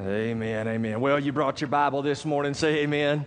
Amen, amen. Well, you brought your Bible this morning. Say amen.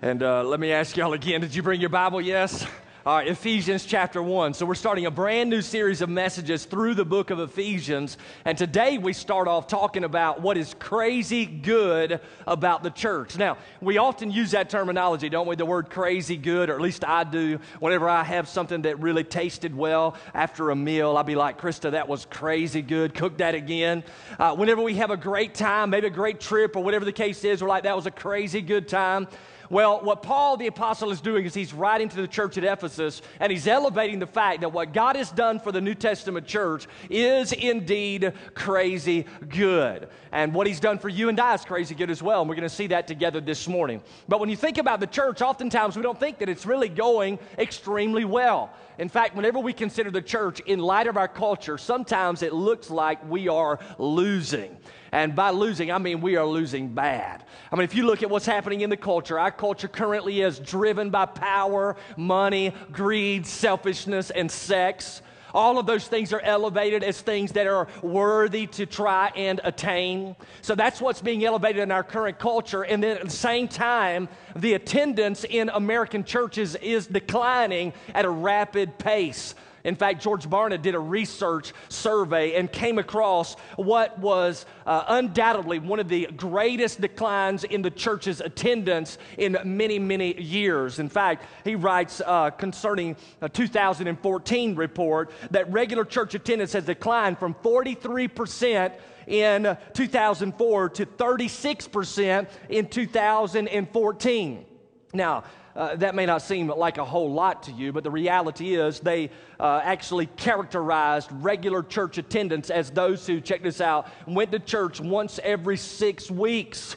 And uh, let me ask y'all again did you bring your Bible? Yes? All right, Ephesians chapter 1. So, we're starting a brand new series of messages through the book of Ephesians. And today we start off talking about what is crazy good about the church. Now, we often use that terminology, don't we? The word crazy good, or at least I do. Whenever I have something that really tasted well after a meal, I'll be like, Krista, that was crazy good. Cook that again. Uh, whenever we have a great time, maybe a great trip, or whatever the case is, we're like, that was a crazy good time. Well, what Paul the Apostle is doing is he's writing to the church at Ephesus and he's elevating the fact that what God has done for the New Testament church is indeed crazy good. And what he's done for you and I is crazy good as well. And we're going to see that together this morning. But when you think about the church, oftentimes we don't think that it's really going extremely well. In fact, whenever we consider the church in light of our culture, sometimes it looks like we are losing. And by losing, I mean we are losing bad. I mean, if you look at what's happening in the culture, our culture currently is driven by power, money, greed, selfishness, and sex. All of those things are elevated as things that are worthy to try and attain. So that's what's being elevated in our current culture. And then at the same time, the attendance in American churches is declining at a rapid pace. In fact, George Barna did a research survey and came across what was uh, undoubtedly one of the greatest declines in the church's attendance in many, many years. In fact, he writes uh, concerning a 2014 report that regular church attendance has declined from 43% in 2004 to 36% in 2014. Now, uh, that may not seem like a whole lot to you, but the reality is they uh, actually characterized regular church attendance as those who, check this out, went to church once every six weeks.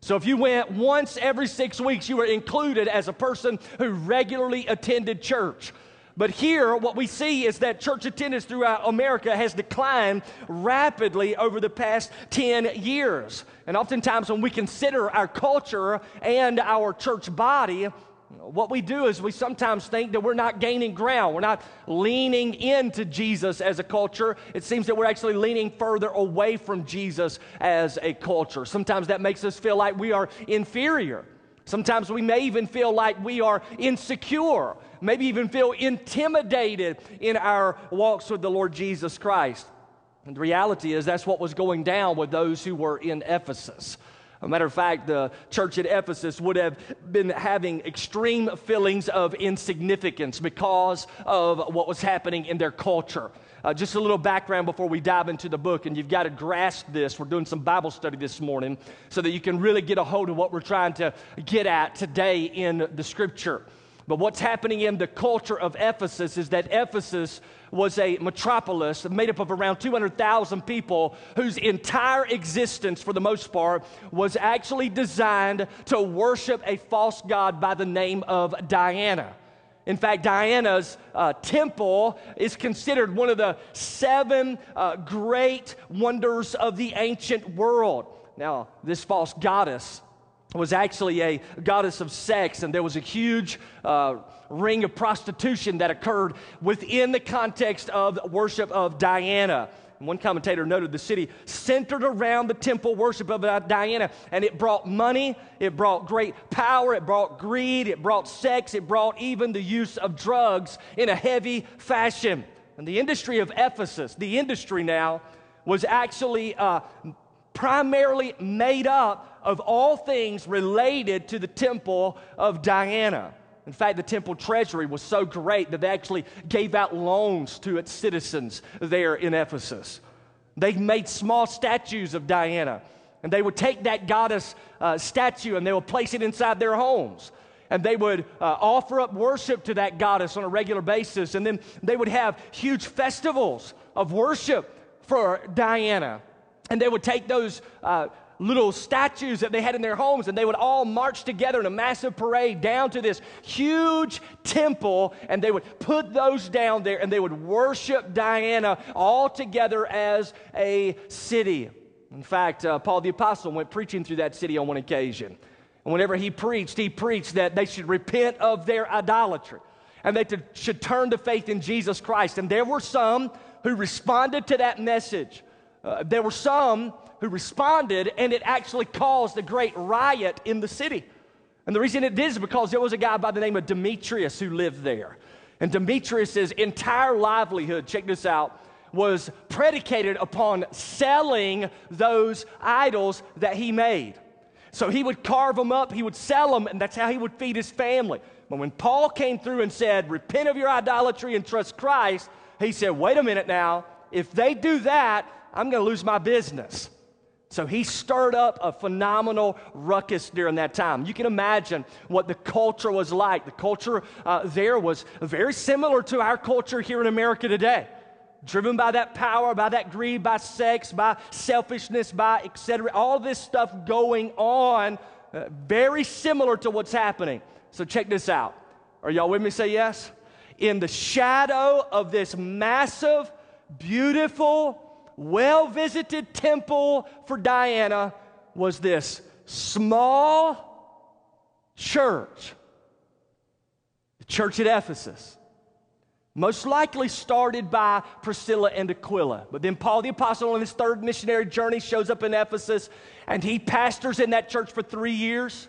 So if you went once every six weeks, you were included as a person who regularly attended church. But here, what we see is that church attendance throughout America has declined rapidly over the past 10 years. And oftentimes, when we consider our culture and our church body, what we do is we sometimes think that we're not gaining ground. We're not leaning into Jesus as a culture. It seems that we're actually leaning further away from Jesus as a culture. Sometimes that makes us feel like we are inferior. Sometimes we may even feel like we are insecure, maybe even feel intimidated in our walks with the Lord Jesus Christ. And the reality is that's what was going down with those who were in Ephesus. A matter of fact, the church at Ephesus would have been having extreme feelings of insignificance because of what was happening in their culture. Uh, just a little background before we dive into the book, and you've got to grasp this. We're doing some Bible study this morning so that you can really get a hold of what we're trying to get at today in the scripture. But what's happening in the culture of Ephesus is that Ephesus was a metropolis made up of around 200,000 people whose entire existence, for the most part, was actually designed to worship a false god by the name of Diana. In fact, Diana's uh, temple is considered one of the seven uh, great wonders of the ancient world. Now, this false goddess was actually a goddess of sex, and there was a huge uh, ring of prostitution that occurred within the context of worship of Diana. One commentator noted the city centered around the temple worship of Diana, and it brought money, it brought great power, it brought greed, it brought sex, it brought even the use of drugs in a heavy fashion. And the industry of Ephesus, the industry now, was actually uh, primarily made up of all things related to the temple of Diana. In fact, the temple treasury was so great that they actually gave out loans to its citizens there in Ephesus. They made small statues of Diana, and they would take that goddess uh, statue and they would place it inside their homes. And they would uh, offer up worship to that goddess on a regular basis. And then they would have huge festivals of worship for Diana. And they would take those uh, little statues that they had in their homes, and they would all march together in a massive parade down to this huge temple, and they would put those down there, and they would worship Diana all together as a city. In fact, uh, Paul the Apostle went preaching through that city on one occasion. And whenever he preached, he preached that they should repent of their idolatry and they should turn to faith in Jesus Christ. And there were some who responded to that message. Uh, there were some who responded, and it actually caused a great riot in the city. And the reason it did is because there was a guy by the name of Demetrius who lived there. And Demetrius's entire livelihood, check this out, was predicated upon selling those idols that he made. So he would carve them up, he would sell them, and that's how he would feed his family. But when Paul came through and said, Repent of your idolatry and trust Christ, he said, Wait a minute now. If they do that, I'm going to lose my business. So he stirred up a phenomenal ruckus during that time. You can imagine what the culture was like. The culture uh, there was very similar to our culture here in America today. Driven by that power, by that greed, by sex, by selfishness, by etc. All this stuff going on, uh, very similar to what's happening. So check this out. Are y'all with me? Say yes. In the shadow of this massive, beautiful, well visited temple for Diana was this small church, the church at Ephesus. Most likely started by Priscilla and Aquila. But then Paul the Apostle on his third missionary journey shows up in Ephesus and he pastors in that church for three years.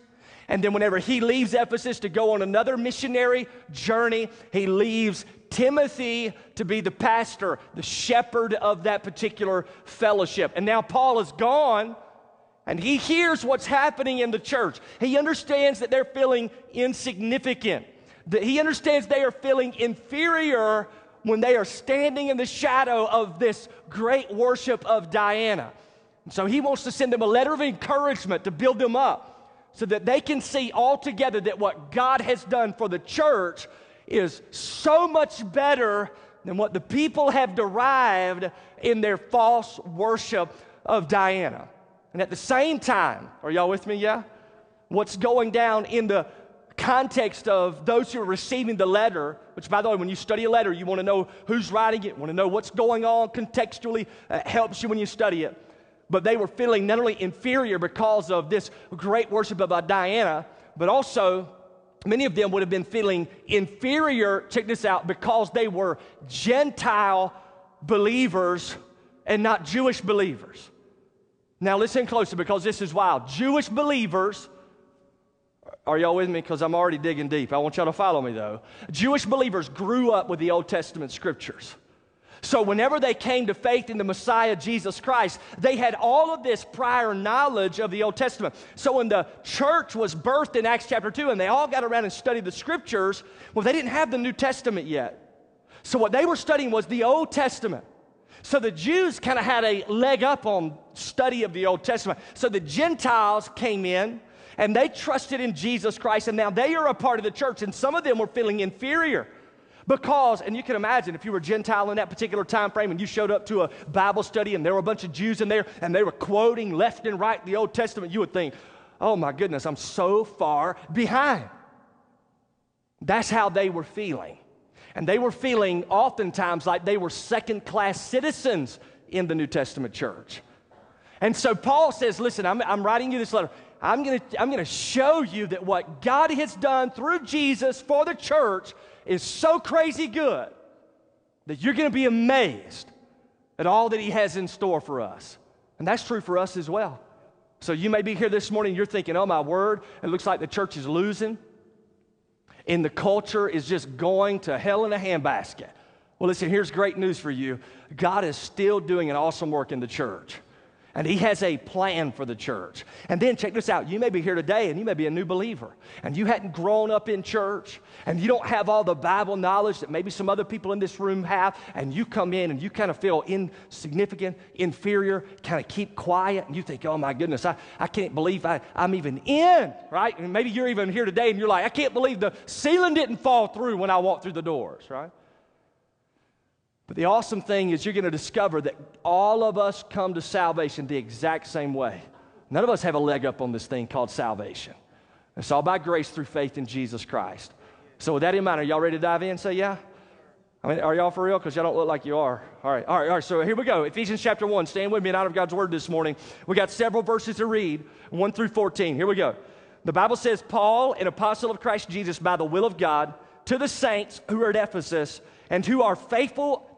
And then, whenever he leaves Ephesus to go on another missionary journey, he leaves Timothy to be the pastor, the shepherd of that particular fellowship. And now Paul is gone. And he hears what's happening in the church. He understands that they're feeling insignificant. That he understands they are feeling inferior when they are standing in the shadow of this great worship of Diana. And so he wants to send them a letter of encouragement to build them up so that they can see altogether that what God has done for the church is so much better than what the people have derived in their false worship of Diana. And at the same time, are y'all with me? Yeah? What's going down in the context of those who are receiving the letter, which, by the way, when you study a letter, you want to know who's writing it, want to know what's going on contextually, uh, helps you when you study it. But they were feeling not only inferior because of this great worship of Diana, but also many of them would have been feeling inferior, check this out, because they were Gentile believers and not Jewish believers. Now, listen closer because this is wild. Jewish believers, are y'all with me? Because I'm already digging deep. I want y'all to follow me though. Jewish believers grew up with the Old Testament scriptures. So, whenever they came to faith in the Messiah, Jesus Christ, they had all of this prior knowledge of the Old Testament. So, when the church was birthed in Acts chapter 2 and they all got around and studied the scriptures, well, they didn't have the New Testament yet. So, what they were studying was the Old Testament. So, the Jews kind of had a leg up on study of the Old Testament. So, the Gentiles came in and they trusted in Jesus Christ, and now they are a part of the church, and some of them were feeling inferior. Because, and you can imagine if you were Gentile in that particular time frame and you showed up to a Bible study and there were a bunch of Jews in there and they were quoting left and right the Old Testament, you would think, oh my goodness, I'm so far behind. That's how they were feeling. And they were feeling oftentimes like they were second class citizens in the New Testament church. And so Paul says, listen, I'm, I'm writing you this letter. I'm going to I'm going to show you that what God has done through Jesus for the church is so crazy good that you're going to be amazed at all that He has in store for us. And that's true for us as well. So you may be here this morning, you're thinking, oh my word, it looks like the church is losing, and the culture is just going to hell in a handbasket. Well, listen, here's great news for you God is still doing an awesome work in the church. And he has a plan for the church. And then check this out. You may be here today and you may be a new believer and you hadn't grown up in church and you don't have all the Bible knowledge that maybe some other people in this room have. And you come in and you kind of feel insignificant, inferior, kind of keep quiet. And you think, oh my goodness, I, I can't believe I, I'm even in, right? And maybe you're even here today and you're like, I can't believe the ceiling didn't fall through when I walked through the doors, right? But the awesome thing is, you're going to discover that all of us come to salvation the exact same way. None of us have a leg up on this thing called salvation. It's all by grace through faith in Jesus Christ. So, with that in mind, are y'all ready to dive in? Say, yeah? I mean, are y'all for real? Because y'all don't look like you are. All right, all right, all right. So here we go. Ephesians chapter 1. Stand with me and out of God's word this morning. We got several verses to read, 1 through 14. Here we go. The Bible says, Paul, an apostle of Christ Jesus, by the will of God, to the saints who are at Ephesus and who are faithful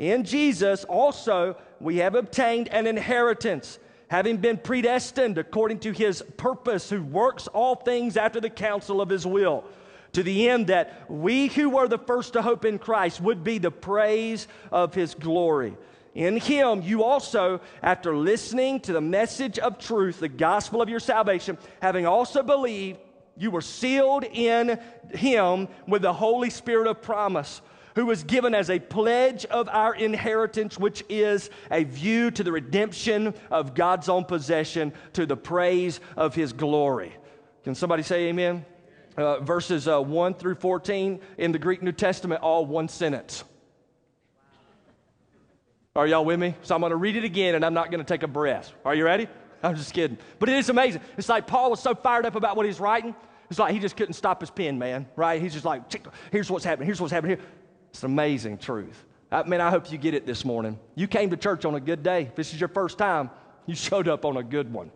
In Jesus also we have obtained an inheritance having been predestined according to his purpose, who works all things after the counsel of his will, to the end that we who were the first to hope in Christ would be the praise of his glory. In him, you also, after listening to the message of truth, the gospel of your salvation, having also believed, you were sealed in him with the Holy Spirit of promise who was given as a pledge of our inheritance, which is a view to the redemption of God's own possession to the praise of his glory. Can somebody say amen? Uh, verses uh, 1 through 14 in the Greek New Testament, all one sentence. Are y'all with me? So I'm going to read it again and I'm not going to take a breath. Are you ready? I'm just kidding. But it is amazing. It's like Paul was so fired up about what he's writing. It's like he just couldn't stop his pen, man, right? He's just like, here's what's happening, here's what's happening here. It's an amazing truth. I mean, I hope you get it this morning. You came to church on a good day. If this is your first time, you showed up on a good one.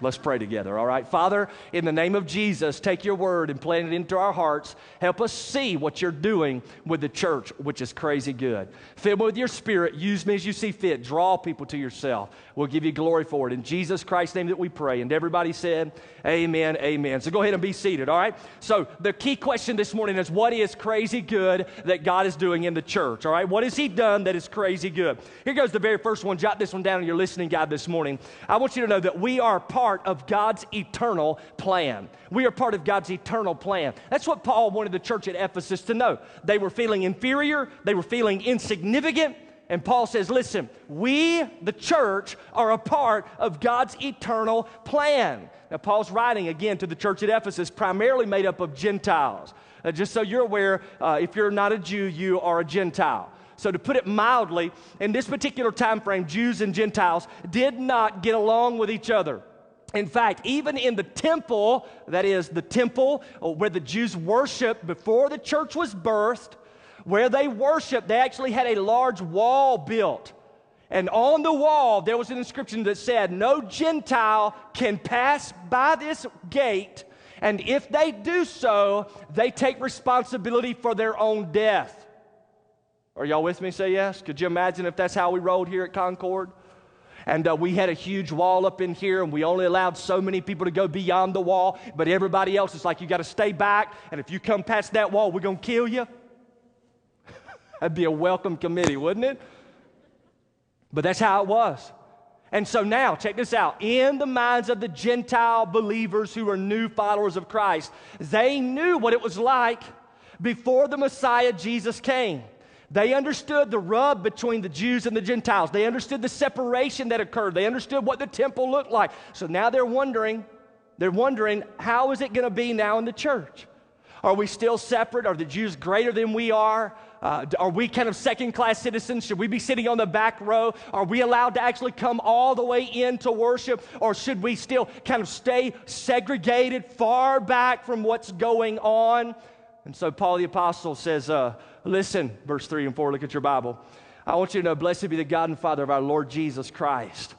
Let's pray together, all right? Father, in the name of Jesus, take your word and plant it into our hearts. Help us see what you're doing with the church, which is crazy good. Fill me with your spirit. Use me as you see fit. Draw people to yourself. We'll give you glory for it. In Jesus Christ's name that we pray. And everybody said, Amen, amen. So go ahead and be seated, all right? So the key question this morning is what is crazy good that God is doing in the church, all right? What has He done that is crazy good? Here goes the very first one. Jot this one down in your listening guide this morning. I want you to know that we are part of God's eternal plan. We are part of God's eternal plan. That's what Paul wanted the church at Ephesus to know. They were feeling inferior, they were feeling insignificant, and Paul says, listen, we, the church, are a part of God's eternal plan. Now, Paul's writing again to the church at Ephesus, primarily made up of Gentiles. Uh, just so you're aware, uh, if you're not a Jew, you are a Gentile. So, to put it mildly, in this particular time frame, Jews and Gentiles did not get along with each other. In fact, even in the temple, that is the temple uh, where the Jews worshiped before the church was birthed, where they worshiped, they actually had a large wall built. And on the wall, there was an inscription that said, No Gentile can pass by this gate, and if they do so, they take responsibility for their own death. Are y'all with me? Say yes. Could you imagine if that's how we rolled here at Concord? And uh, we had a huge wall up in here, and we only allowed so many people to go beyond the wall, but everybody else is like, You got to stay back, and if you come past that wall, we're going to kill you. That'd be a welcome committee, wouldn't it? But that's how it was. And so now, check this out. In the minds of the Gentile believers who are new followers of Christ, they knew what it was like before the Messiah Jesus came. They understood the rub between the Jews and the Gentiles. They understood the separation that occurred. They understood what the temple looked like. So now they're wondering, they're wondering, how is it going to be now in the church? Are we still separate? Are the Jews greater than we are? Uh, are we kind of second class citizens? Should we be sitting on the back row? Are we allowed to actually come all the way in to worship? Or should we still kind of stay segregated far back from what's going on? And so Paul the Apostle says, uh, Listen, verse 3 and 4, look at your Bible. I want you to know, blessed be the God and Father of our Lord Jesus Christ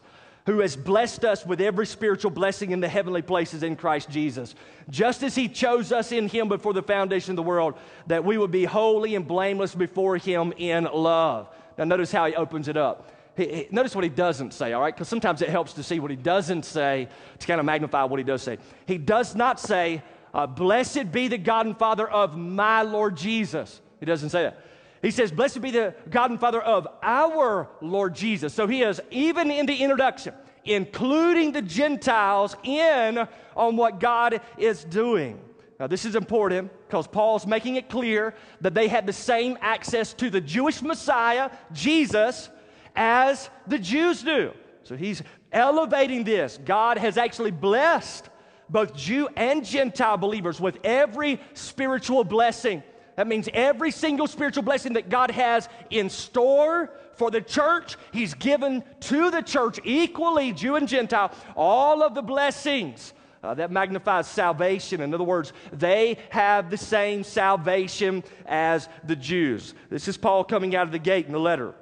who has blessed us with every spiritual blessing in the heavenly places in Christ Jesus, just as he chose us in him before the foundation of the world, that we would be holy and blameless before him in love. Now, notice how he opens it up. He, he, notice what he doesn't say, all right? Because sometimes it helps to see what he doesn't say to kind of magnify what he does say. He does not say, uh, Blessed be the God and Father of my Lord Jesus. He doesn't say that. He says, Blessed be the God and Father of our Lord Jesus. So he is, even in the introduction, including the Gentiles, in on what God is doing. Now, this is important because Paul's making it clear that they had the same access to the Jewish Messiah, Jesus, as the Jews do. So he's elevating this. God has actually blessed both Jew and Gentile believers with every spiritual blessing. That means every single spiritual blessing that God has in store for the church, He's given to the church equally, Jew and Gentile, all of the blessings. Uh, that magnifies salvation. In other words, they have the same salvation as the Jews. This is Paul coming out of the gate in the letter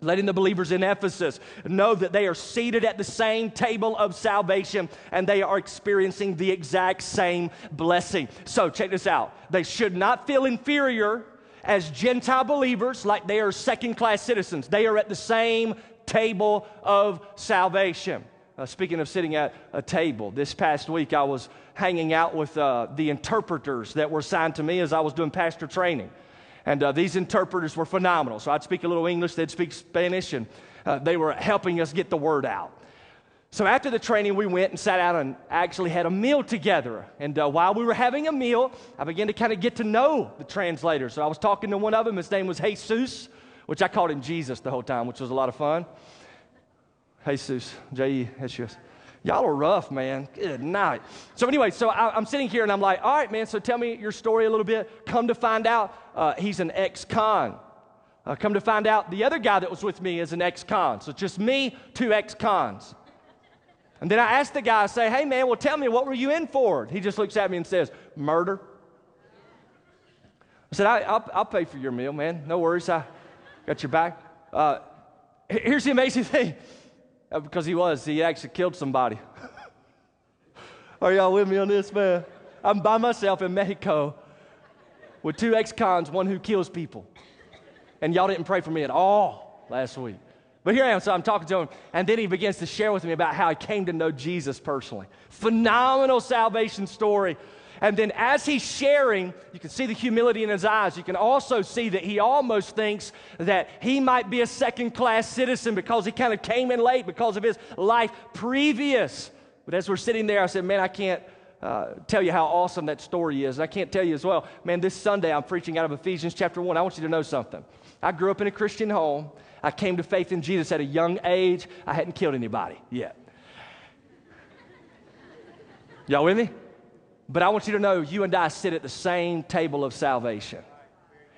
letting the believers in Ephesus know that they are seated at the same table of salvation and they are experiencing the exact same blessing. So, check this out. They should not feel inferior as Gentile believers like they are second class citizens. They are at the same table of salvation. Uh, speaking of sitting at a table, this past week I was hanging out with uh, the interpreters that were assigned to me as I was doing pastor training. And uh, these interpreters were phenomenal. So I'd speak a little English, they'd speak Spanish, and uh, they were helping us get the word out. So after the training, we went and sat out and actually had a meal together. And uh, while we were having a meal, I began to kind of get to know the translator. So I was talking to one of them. His name was Jesus, which I called him Jesus the whole time, which was a lot of fun. Jesus, J E S U S. Y'all are rough, man. Good night. So, anyway, so I, am sitting here and I'm like, all right, man, so tell me your story a little bit. Come to find out, uh, he's an ex con. Uh, come to find out, the other guy that was with me is an ex con. So, just me, two ex cons. And then I asked the guy, I say, hey, man, well, tell me, what were you in for? He just looks at me and says, murder. I said, I, will pay for your meal, man. No worries. I got your back. Uh, here's the amazing thing Uh, because he was. He actually killed somebody. Are y'all with me on this, man? I'm by myself in Mexico with two ex cons, one who kills people. And y'all didn't pray for me at all last week. But here I am, so I'm talking to him, and then he begins to share with me about how he came to know Jesus personally. Phenomenal salvation story and then as he's sharing, you can see the humility in his eyes. You can also see that he almost thinks that he might be a second class citizen because he kind of came in late because of his life previous. But as we're sitting there, I said, Man, I can't uh, tell you how awesome that story is. And I can't tell you as well, man, this Sunday I'm preaching out of Ephesians chapter 1. I want you to know something. I grew up in a Christian home. I came to faith in Jesus at a young age. I hadn't killed anybody yet. Y'all with me? But I want you to know you and I sit at the same table of salvation.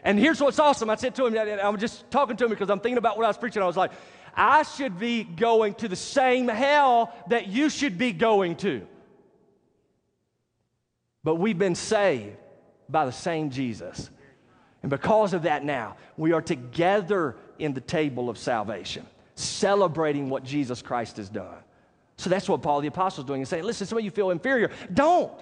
And here's what's awesome. I said to him, I'm just talking to him because I'm thinking about what I was preaching. I was like, I should be going to the same hell that you should be going to. But we've been saved by the same Jesus. And because of that, now we are together in the table of salvation, celebrating what Jesus Christ has done. So that's what Paul the Apostle is doing. He's saying, listen, some of you feel inferior. Don't.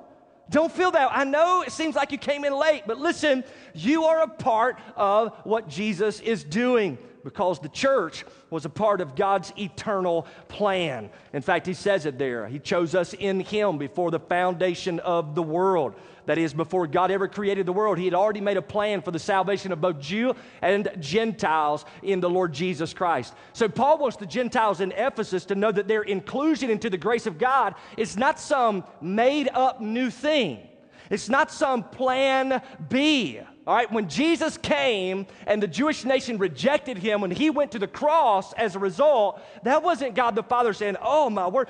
Don't feel that. I know it seems like you came in late, but listen, you are a part of what Jesus is doing because the church was a part of God's eternal plan. In fact, he says it there. He chose us in him before the foundation of the world. That is, before God ever created the world, He had already made a plan for the salvation of both Jew and Gentiles in the Lord Jesus Christ. So, Paul wants the Gentiles in Ephesus to know that their inclusion into the grace of God is not some made up new thing, it's not some plan B. All right, when Jesus came and the Jewish nation rejected him, when he went to the cross as a result, that wasn't God the Father saying, Oh, my word,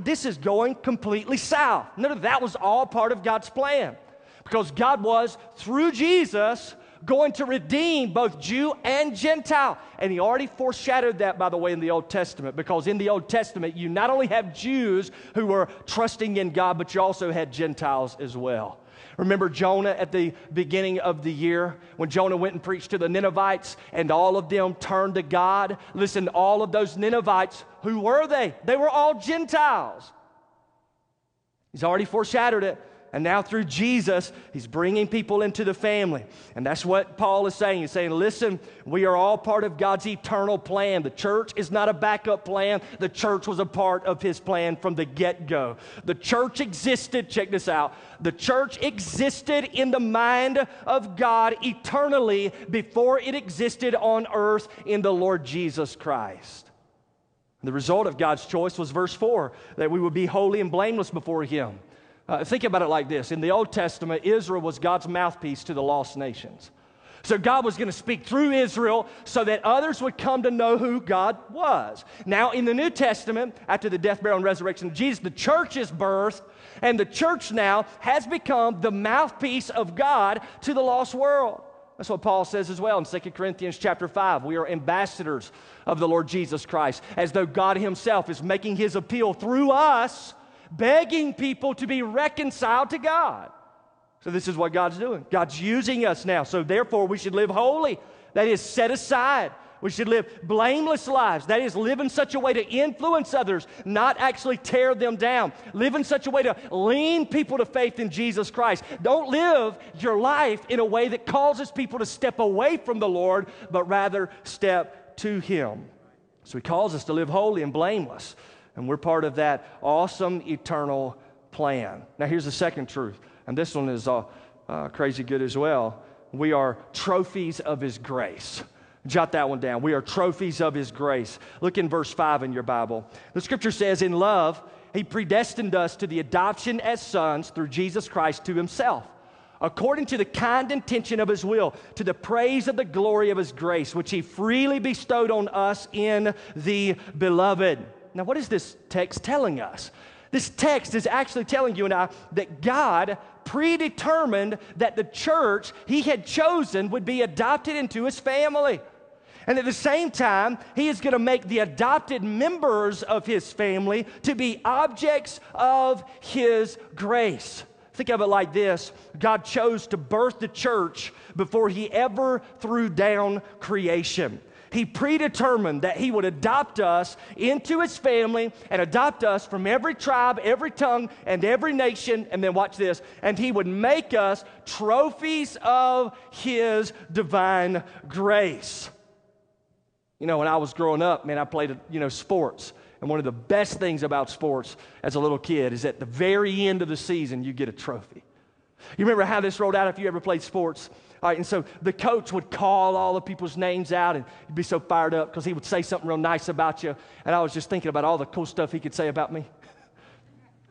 this is going completely south. No, that was all part of God's plan. Because God was, through Jesus, going to redeem both Jew and Gentile. And he already foreshadowed that, by the way, in the Old Testament, because in the Old Testament, you not only have Jews who were trusting in God, but you also had Gentiles as well. Remember Jonah at the beginning of the year when Jonah went and preached to the Ninevites and all of them turned to God? Listen, all of those Ninevites, who were they? They were all Gentiles. He's already foreshadowed it. And now through Jesus, he's bringing people into the family. And that's what Paul is saying. He's saying, listen, we are all part of God's eternal plan. The church is not a backup plan. The church was a part of his plan from the get go. The church existed, check this out. The church existed in the mind of God eternally before it existed on earth in the Lord Jesus Christ. The result of God's choice was verse 4 that we would be holy and blameless before Him. Uh, think about it like this In the Old Testament, Israel was God's mouthpiece to the lost nations. So God was going to speak through Israel so that others would come to know who God was. Now, in the New Testament, after the death, burial, and resurrection of Jesus, the church is birthed, and the church now has become the mouthpiece of God to the lost world. That's what Paul says as well in 2 Corinthians chapter 5. We are ambassadors of the Lord Jesus Christ, as though God Himself is making His appeal through us, begging people to be reconciled to God. So, this is what God's doing. God's using us now. So, therefore, we should live holy. That is, set aside. We should live blameless lives. That is, live in such a way to influence others, not actually tear them down. Live in such a way to lean people to faith in Jesus Christ. Don't live your life in a way that causes people to step away from the Lord, but rather step to Him. So He calls us to live holy and blameless. And we're part of that awesome eternal plan. Now, here's the second truth and this one is uh, uh, crazy good as well. We are trophies of His grace. Jot that one down. We are trophies of His grace. Look in verse 5 in your Bible. The scripture says, In love, He predestined us to the adoption as sons through Jesus Christ to Himself, according to the kind intention of His will, to the praise of the glory of His grace, which He freely bestowed on us in the beloved. Now, what is this text telling us? This text is actually telling you and I that God predetermined that the church he had chosen would be adopted into his family. And at the same time, he is going to make the adopted members of his family to be objects of his grace. Think of it like this God chose to birth the church before he ever threw down creation. He predetermined that He would adopt us into His family and adopt us from every tribe, every tongue, and every nation. And then watch this. And He would make us trophies of His divine grace. You know, when I was growing up, man, I played, you know, sports. And one of the best things about sports as a little kid is at the very end of the season, you get a trophy. You remember how this rolled out if you ever played sports? All right, and so the coach would call all the people's names out and you'd be so fired up because he would say something real nice about you. And I was just thinking about all the cool stuff he could say about me.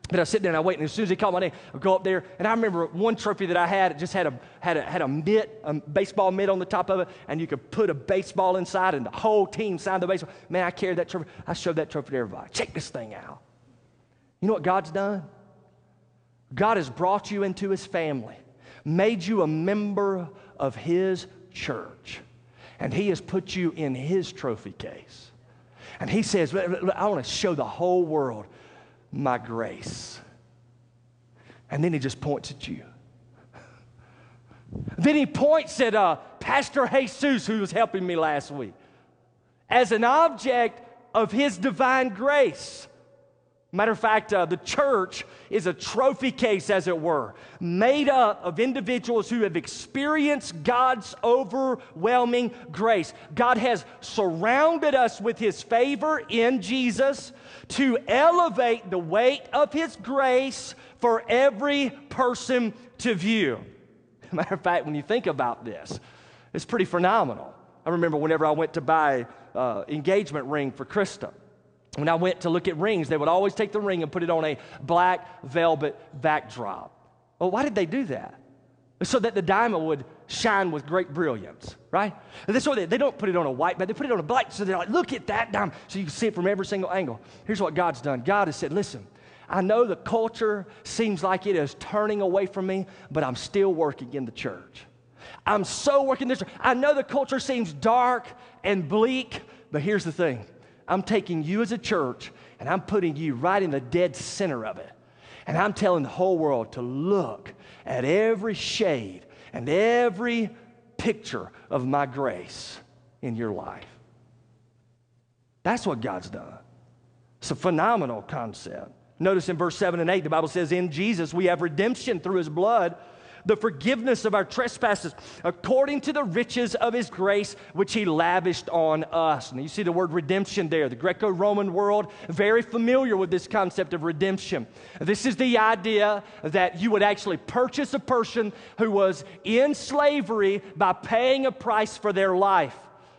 But I sit there and I wait, and as soon as he called my name, I go up there. And I remember one trophy that I had, it just had a, had a, had a mitt, a baseball mitt on the top of it, and you could put a baseball inside, and the whole team signed the baseball. Man, I carried that trophy. I showed that trophy to everybody. Check this thing out. You know what God's done? God has brought you into his family made you a member of His church. And He has put you in His trophy case. And He says, I want to show the whole world my grace. And then He just points at you. Then He points at uh, Pastor Jesus, who was helping me last week, as an object of His divine grace. Matter of fact, uh, the church is a trophy case, as it were, made up of individuals who have experienced God's overwhelming grace. God has surrounded us with His favor in Jesus to elevate the weight of His grace for every person to view. Matter of fact, when you think about this, it's pretty phenomenal. I remember whenever I went to buy uh, engagement ring for Krista when I went to look at rings, they would always take the ring and put it on a black velvet backdrop. Well, why did they do that? So that the diamond would shine with great brilliance, right? And this way they, they don't put it on a white, but they put it on a black. So they're like, look at that diamond. So you can see it from every single angle. Here's what God's done God has said, listen, I know the culture seems like it is turning away from me, but I'm still working in the church. I'm so working this. I know the culture seems dark and bleak, but here's the thing I'm taking you as a church and I'm putting you right in the dead center of it. And I'm telling the whole world to look at every shade and every picture of my grace in your life. That's what God's done. It's a phenomenal concept. Notice in verse 7 and 8, the Bible says, In Jesus we have redemption through his blood the forgiveness of our trespasses according to the riches of his grace, which he lavished on us. And you see the word redemption there. The Greco Roman world, very familiar with this concept of redemption. This is the idea that you would actually purchase a person who was in slavery by paying a price for their life.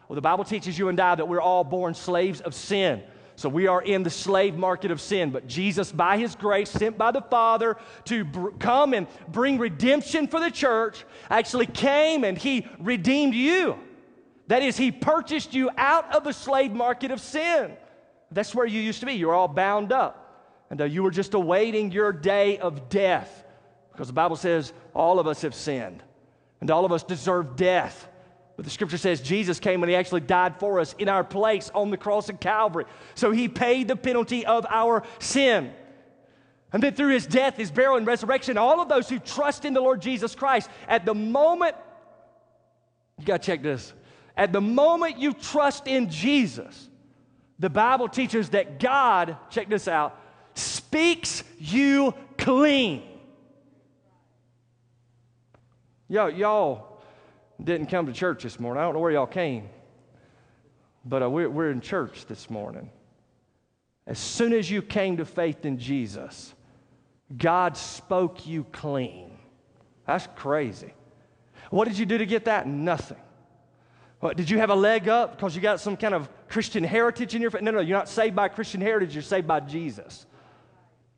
Well, the Bible teaches you and I that we're all born slaves of sin. So we are in the slave market of sin. But Jesus, by his grace, sent by the Father to br- come and bring redemption for the church, actually came and he redeemed you. That is, he purchased you out of the slave market of sin. That's where you used to be. You were all bound up. And uh, you were just awaiting your day of death. Because the Bible says all of us have sinned and all of us deserve death. But the scripture says Jesus came and he actually died for us in our place on the cross of Calvary. So he paid the penalty of our sin. And then through his death, his burial, and resurrection, all of those who trust in the Lord Jesus Christ, at the moment, you got to check this, at the moment you trust in Jesus, the Bible teaches that God, check this out, speaks you clean. Yo, y'all, didn't come to church this morning. I don't know where y'all came, but uh, we're, we're in church this morning. As soon as you came to faith in Jesus, God spoke you clean. That's crazy. What did you do to get that? Nothing. What, did you have a leg up because you got some kind of Christian heritage in your faith? No, no, you're not saved by Christian heritage, you're saved by Jesus.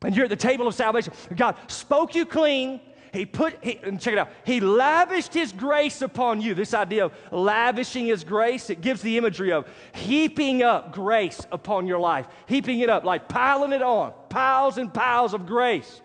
And you're at the table of salvation. God spoke you clean, he put, he, and check it out, He lavished His grace upon you. This idea of lavishing His grace, it gives the imagery of heaping up grace upon your life, heaping it up, like piling it on, piles and piles of grace.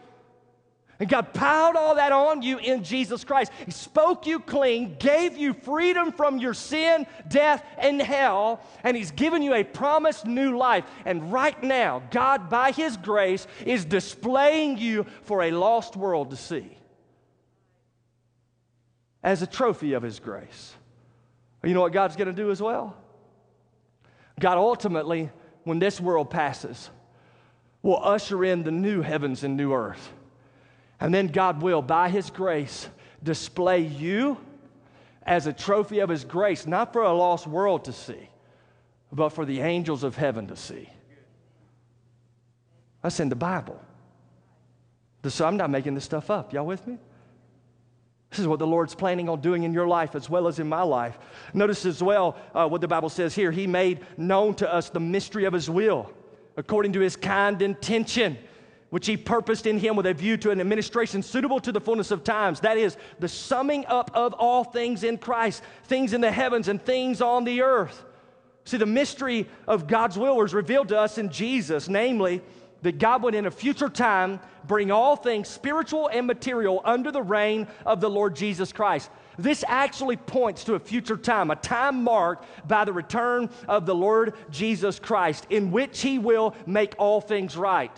And God piled all that on you in Jesus Christ. He spoke you clean, gave you freedom from your sin, death, and hell, and He's given you a promised new life. And right now, God, by His grace, is displaying you for a lost world to see as a trophy of His grace. You know what God's going to do as well? God ultimately, when this world passes, will usher in the new heavens and new earth. And then God will, by His grace, display you as a trophy of His grace, not for a lost world to see, but for the angels of heaven to see. That's in the Bible. So I'm not making this stuff up. Y'all with me? This is what the Lord's planning on doing in your life as well as in my life. Notice as well uh, what the Bible says here. He made known to us the mystery of His will according to His kind intention, which He purposed in Him with a view to an administration suitable to the fullness of times. That is, the summing up of all things in Christ, things in the heavens and things on the earth. See, the mystery of God's will was revealed to us in Jesus, namely, that God would in a future time bring all things spiritual and material under the reign of the Lord Jesus Christ. This actually points to a future time, a time marked by the return of the Lord Jesus Christ, in which He will make all things right.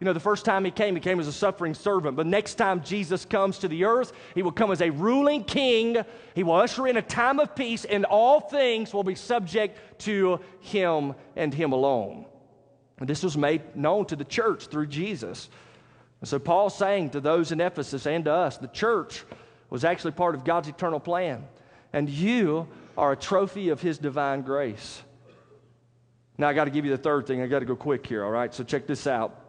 You know, the first time He came, He came as a suffering servant. But next time Jesus comes to the earth, He will come as a ruling king. He will usher in a time of peace, and all things will be subject to Him and Him alone. This was made known to the church through Jesus. And so Paul's saying to those in Ephesus and to us, the church was actually part of God's eternal plan. And you are a trophy of his divine grace. Now, I got to give you the third thing. I got to go quick here, all right? So, check this out.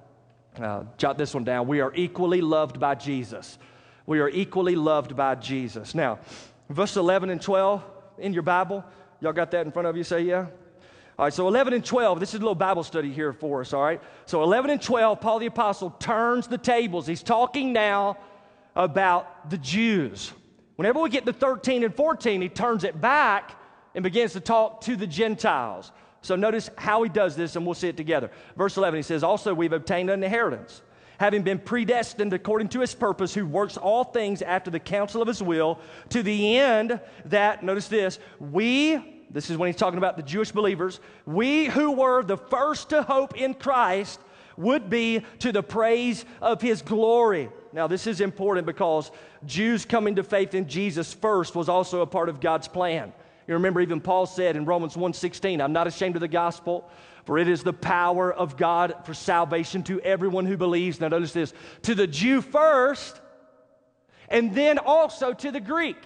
Uh, jot this one down. We are equally loved by Jesus. We are equally loved by Jesus. Now, verse 11 and 12 in your Bible, y'all got that in front of you? Say, yeah. All right, so 11 and 12, this is a little Bible study here for us, all right? So 11 and 12, Paul the Apostle turns the tables. He's talking now about the Jews. Whenever we get to 13 and 14, he turns it back and begins to talk to the Gentiles. So notice how he does this, and we'll see it together. Verse 11, he says, Also, we've obtained an inheritance, having been predestined according to his purpose, who works all things after the counsel of his will, to the end that, notice this, we this is when he's talking about the Jewish believers. We who were the first to hope in Christ would be to the praise of his glory. Now, this is important because Jews coming to faith in Jesus first was also a part of God's plan. You remember even Paul said in Romans 1:16, I'm not ashamed of the gospel, for it is the power of God for salvation to everyone who believes. Now notice this, to the Jew first, and then also to the Greek.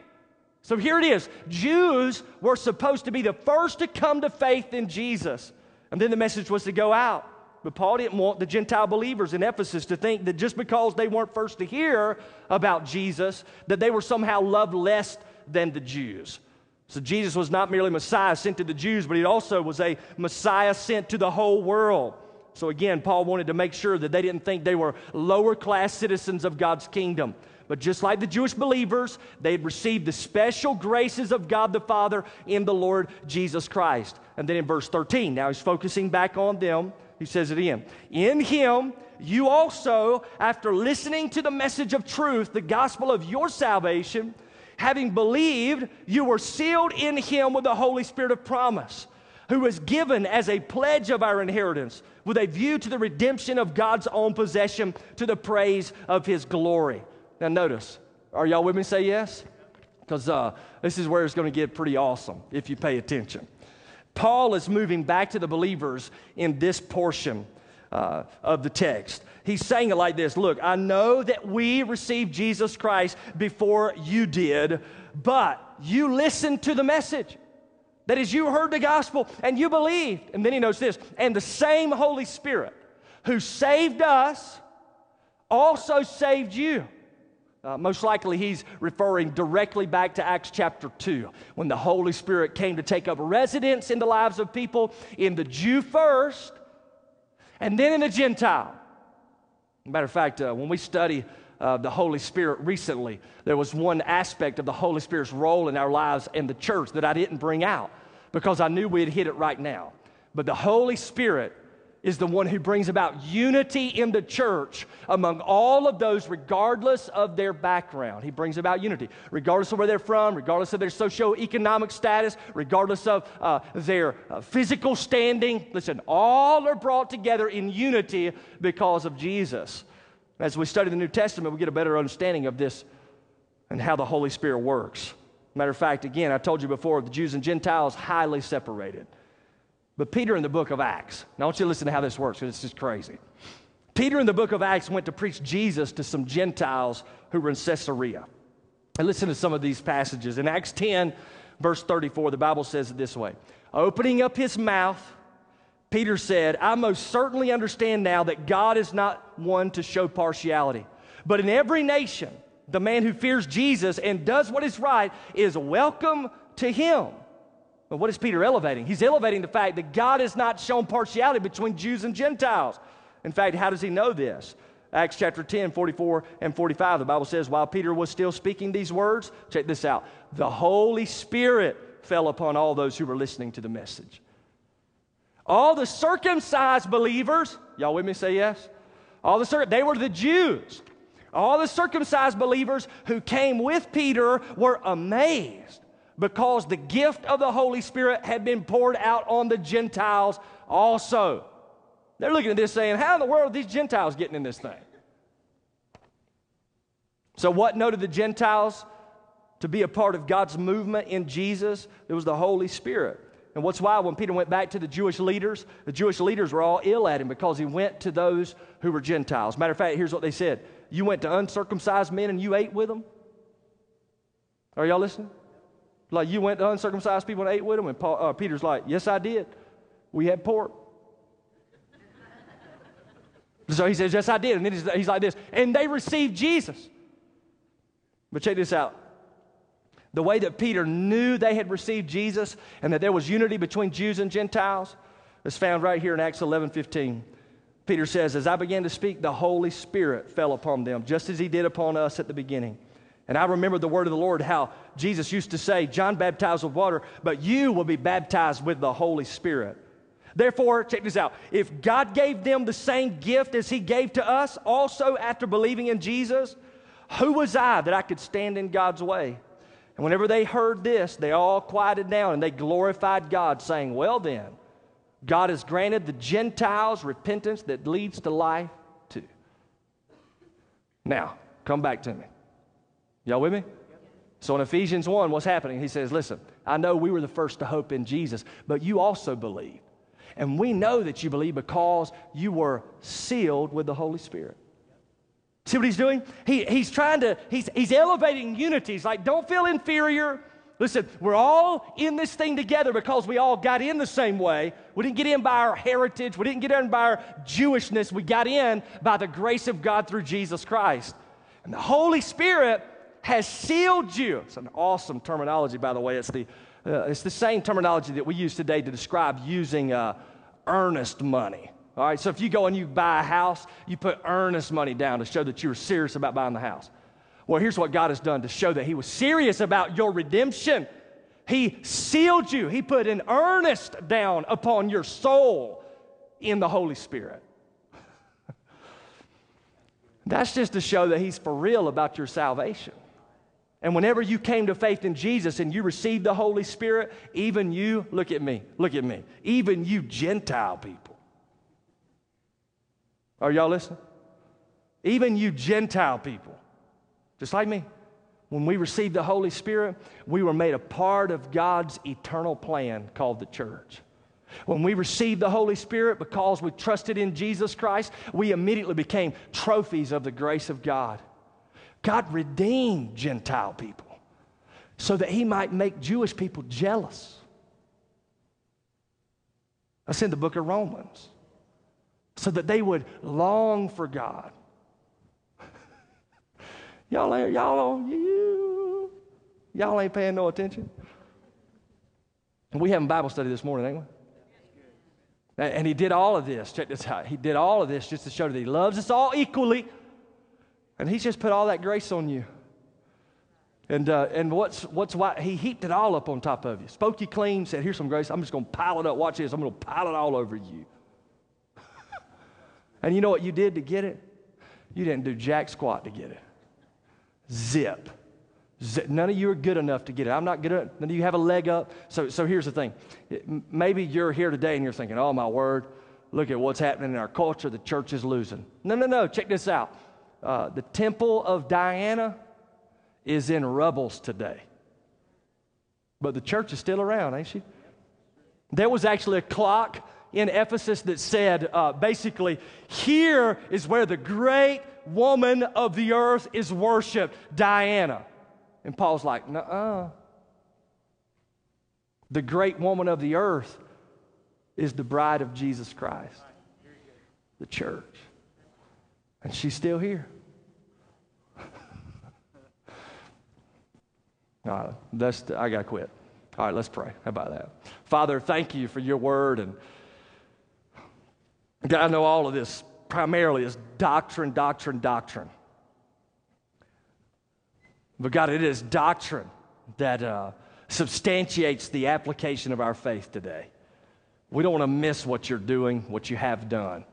So here it is Jews were supposed to be the first to come to faith in Jesus. And then the message was to go out. But Paul didn't want the Gentile believers in Ephesus to think that just because they weren't first to hear about Jesus, that they were somehow loved less than the Jews. So Jesus was not merely Messiah sent to the Jews, but he also was a Messiah sent to the whole world. So again, Paul wanted to make sure that they didn't think they were lower class citizens of God's kingdom. But just like the Jewish believers, they had received the special graces of God the Father in the Lord Jesus Christ. And then in verse 13, now he's focusing back on them. He says it again. In him, you also, after listening to the message of truth, the gospel of your salvation, having believed, you were sealed in him with the Holy Spirit of promise, who was given as a pledge of our inheritance, with a view to the redemption of God's own possession to the praise of his glory. Now, notice, are y'all with me? Say yes? Because uh, this is where it's going to get pretty awesome if you pay attention. Paul is moving back to the believers in this portion uh, of the text. He's saying it like this Look, I know that we received Jesus Christ before you did, but you listened to the message. That is, you heard the gospel and you believed. And then he knows this and the same Holy Spirit who saved us also saved you. Uh, most likely, he's referring directly back to Acts chapter 2, when the Holy Spirit came to take up residence in the lives of people, in the Jew first, and then in the Gentile. Matter of fact, uh, when we study uh, the Holy Spirit recently, there was one aspect of the Holy Spirit's role in our lives and the church that I didn't bring out because I knew we'd hit it right now. But the Holy Spirit is the one who brings about unity in the church among all of those, regardless of their background. He brings about unity, regardless of where they're from, regardless of their socioeconomic status, regardless of uh, their uh, physical standing. Listen, all are brought together in unity because of Jesus. As we study the New Testament, we get a better understanding of this and how the Holy Spirit works. Matter of fact, again, I told you before, the Jews and Gentiles highly separated. But Peter in the book of Acts, now I want you to listen to how this works because it's just crazy. Peter in the book of Acts went to preach Jesus to some Gentiles who were in Caesarea. And listen to some of these passages. In Acts 10, verse 34, the Bible says it this way Opening up his mouth, Peter said, I most certainly understand now that God is not one to show partiality, but in every nation, the man who fears Jesus and does what is right is welcome to him. But what is Peter elevating? He's elevating the fact that God has not shown partiality between Jews and Gentiles. In fact, how does he know this? Acts chapter 10, 44 and 45, the Bible says, while Peter was still speaking these words, check this out, the Holy Spirit fell upon all those who were listening to the message. All the circumcised believers, y'all with me say yes? All the they were the Jews. All the circumcised believers who came with Peter were amazed because the gift of the Holy Spirit had been poured out on the Gentiles also. They're looking at this saying, How in the world are these Gentiles getting in this thing? So, what noted the Gentiles to be a part of God's movement in Jesus? It was the Holy Spirit. And what's why when Peter went back to the Jewish leaders, the Jewish leaders were all ill at him because he went to those who were Gentiles. Matter of fact, here's what they said You went to uncircumcised men and you ate with them? Are y'all listening? Like you went to uncircumcised people and ate with them, and Paul, uh, Peter's like, Yes, I did. We had pork. so he says, Yes, I did. And then he's, he's like this, and they received Jesus. But check this out. The way that Peter knew they had received Jesus and that there was unity between Jews and Gentiles is found right here in Acts 11 15. Peter says, As I began to speak, the Holy Spirit fell upon them, just as he did upon us at the beginning. And I remember the word of the Lord, how Jesus used to say, John baptized with water, but you will be baptized with the Holy Spirit. Therefore, check this out. If God gave them the same gift as He gave to us, also after believing in Jesus, who was I that I could stand in God's way? And whenever they heard this, they all quieted down and they glorified God, saying, Well, then, God has granted the Gentiles repentance that leads to life too. Now, come back to me. Y'all with me? So in Ephesians 1, what's happening? He says, Listen, I know we were the first to hope in Jesus, but you also believed. And we know that you believe because you were sealed with the Holy Spirit. See what he's doing? He, he's trying to, he's, he's elevating unity. He's like, don't feel inferior. Listen, we're all in this thing together because we all got in the same way. We didn't get in by our heritage, we didn't get in by our Jewishness. We got in by the grace of God through Jesus Christ. And the Holy Spirit has sealed you. It's an awesome terminology, by the way. It's the Uh, it's the same terminology that we use today to describe using uh, earnest money. All right, so if you go and you buy a house, you put earnest money down to show that you were serious about buying the house. Well, here's what God has done to show that He was serious about your redemption. He sealed you, He put an earnest down upon your soul in the Holy Spirit. That's just to show that He's for real about your salvation. And whenever you came to faith in Jesus and you received the Holy Spirit, even you, look at me, look at me, even you Gentile people. Are y'all listening? Even you Gentile people, just like me, when we received the Holy Spirit, we were made a part of God's eternal plan called the church. When we received the Holy Spirit because we trusted in Jesus Christ, we immediately became trophies of the grace of God. God redeemed Gentile people so that he might make Jewish people jealous. That's in the book of Romans. So that they would long for God. y'all ain't, y'all, you, y'all ain't paying no attention. And we having Bible study this morning, ain't we? And he did all of this. Check this out. He did all of this just to show that he loves us all equally. And he's just put all that grace on you. And, uh, and what's, what's why he heaped it all up on top of you. Spoke you clean, said, Here's some grace. I'm just going to pile it up. Watch this. I'm going to pile it all over you. and you know what you did to get it? You didn't do jack squat to get it. Zip. None of you are good enough to get it. I'm not good enough. None of you have a leg up. So, so here's the thing. Maybe you're here today and you're thinking, oh, my word, look at what's happening in our culture. The church is losing. No, no, no. Check this out. Uh, the temple of Diana is in rubbles today. But the church is still around, ain't she? There was actually a clock in Ephesus that said uh, basically, here is where the great woman of the earth is worshiped, Diana. And Paul's like, "Nuh-uh." The great woman of the earth is the bride of Jesus Christ, the church. And she's still here. All right, that's, I got to quit. All right, let's pray. How about that? Father, thank you for your word. And God, I know all of this primarily is doctrine, doctrine, doctrine. But God, it is doctrine that uh, substantiates the application of our faith today. We don't want to miss what you're doing, what you have done.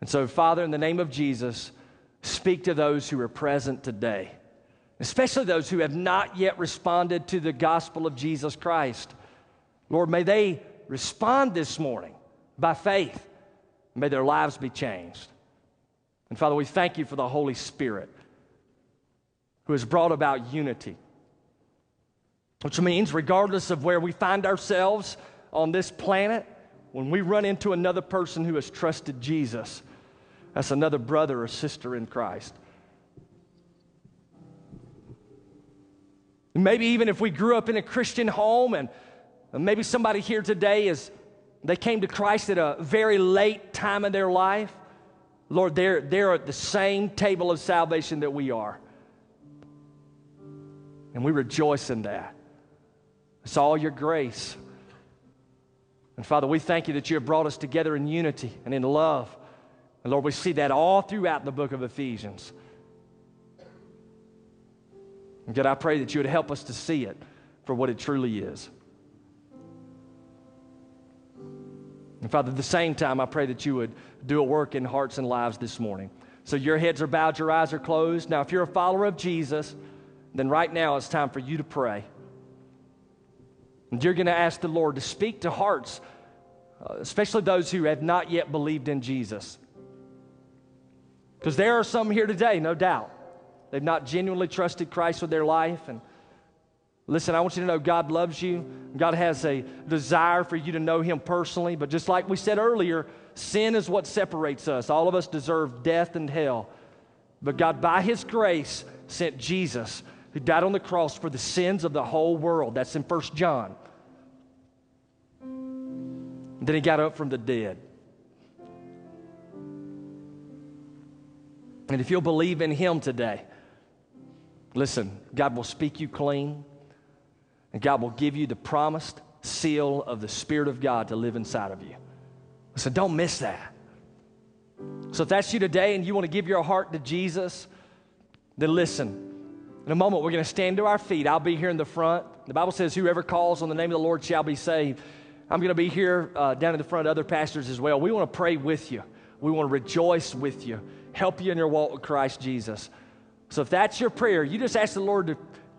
And so, Father, in the name of Jesus, speak to those who are present today, especially those who have not yet responded to the gospel of Jesus Christ. Lord, may they respond this morning by faith. May their lives be changed. And Father, we thank you for the Holy Spirit who has brought about unity. Which means, regardless of where we find ourselves on this planet, when we run into another person who has trusted Jesus, that's another brother or sister in Christ. Maybe even if we grew up in a Christian home and maybe somebody here today is they came to Christ at a very late time in their life. Lord, they're, they're at the same table of salvation that we are. And we rejoice in that. It's all your grace. And Father, we thank you that you have brought us together in unity and in love. And Lord, we see that all throughout the book of Ephesians. And God, I pray that you would help us to see it for what it truly is. And Father, at the same time, I pray that you would do a work in hearts and lives this morning. So your heads are bowed, your eyes are closed. Now, if you're a follower of Jesus, then right now it's time for you to pray. And you're going to ask the Lord to speak to hearts, uh, especially those who have not yet believed in Jesus. Because there are some here today, no doubt. They've not genuinely trusted Christ with their life. And listen, I want you to know God loves you. God has a desire for you to know Him personally. But just like we said earlier, sin is what separates us. All of us deserve death and hell. But God, by His grace, sent Jesus who died on the cross for the sins of the whole world. That's in First John. then he got up from the dead. And if you'll believe in him today, listen, God will speak you clean. And God will give you the promised seal of the Spirit of God to live inside of you. So don't miss that. So if that's you today and you want to give your heart to Jesus, then listen. In a moment, we're going to stand to our feet. I'll be here in the front. The Bible says, Whoever calls on the name of the Lord shall be saved. I'm going to be here uh, down in the front, other pastors as well. We want to pray with you, we want to rejoice with you, help you in your walk with Christ Jesus. So if that's your prayer, you just ask the Lord to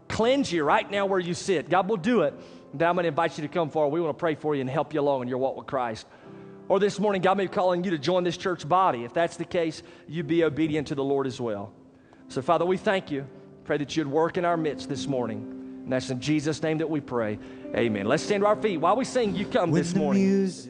cleanse you right now where you sit. God will do it. Then I'm going to invite you to come forward. We want to pray for you and help you along in your walk with Christ. Or this morning, God may be calling you to join this church body. If that's the case, you be obedient to the Lord as well. So, Father, we thank you. Pray that you'd work in our midst this morning. And that's in Jesus' name that we pray. Amen. Let's stand to our feet. While we sing, you come When this morning.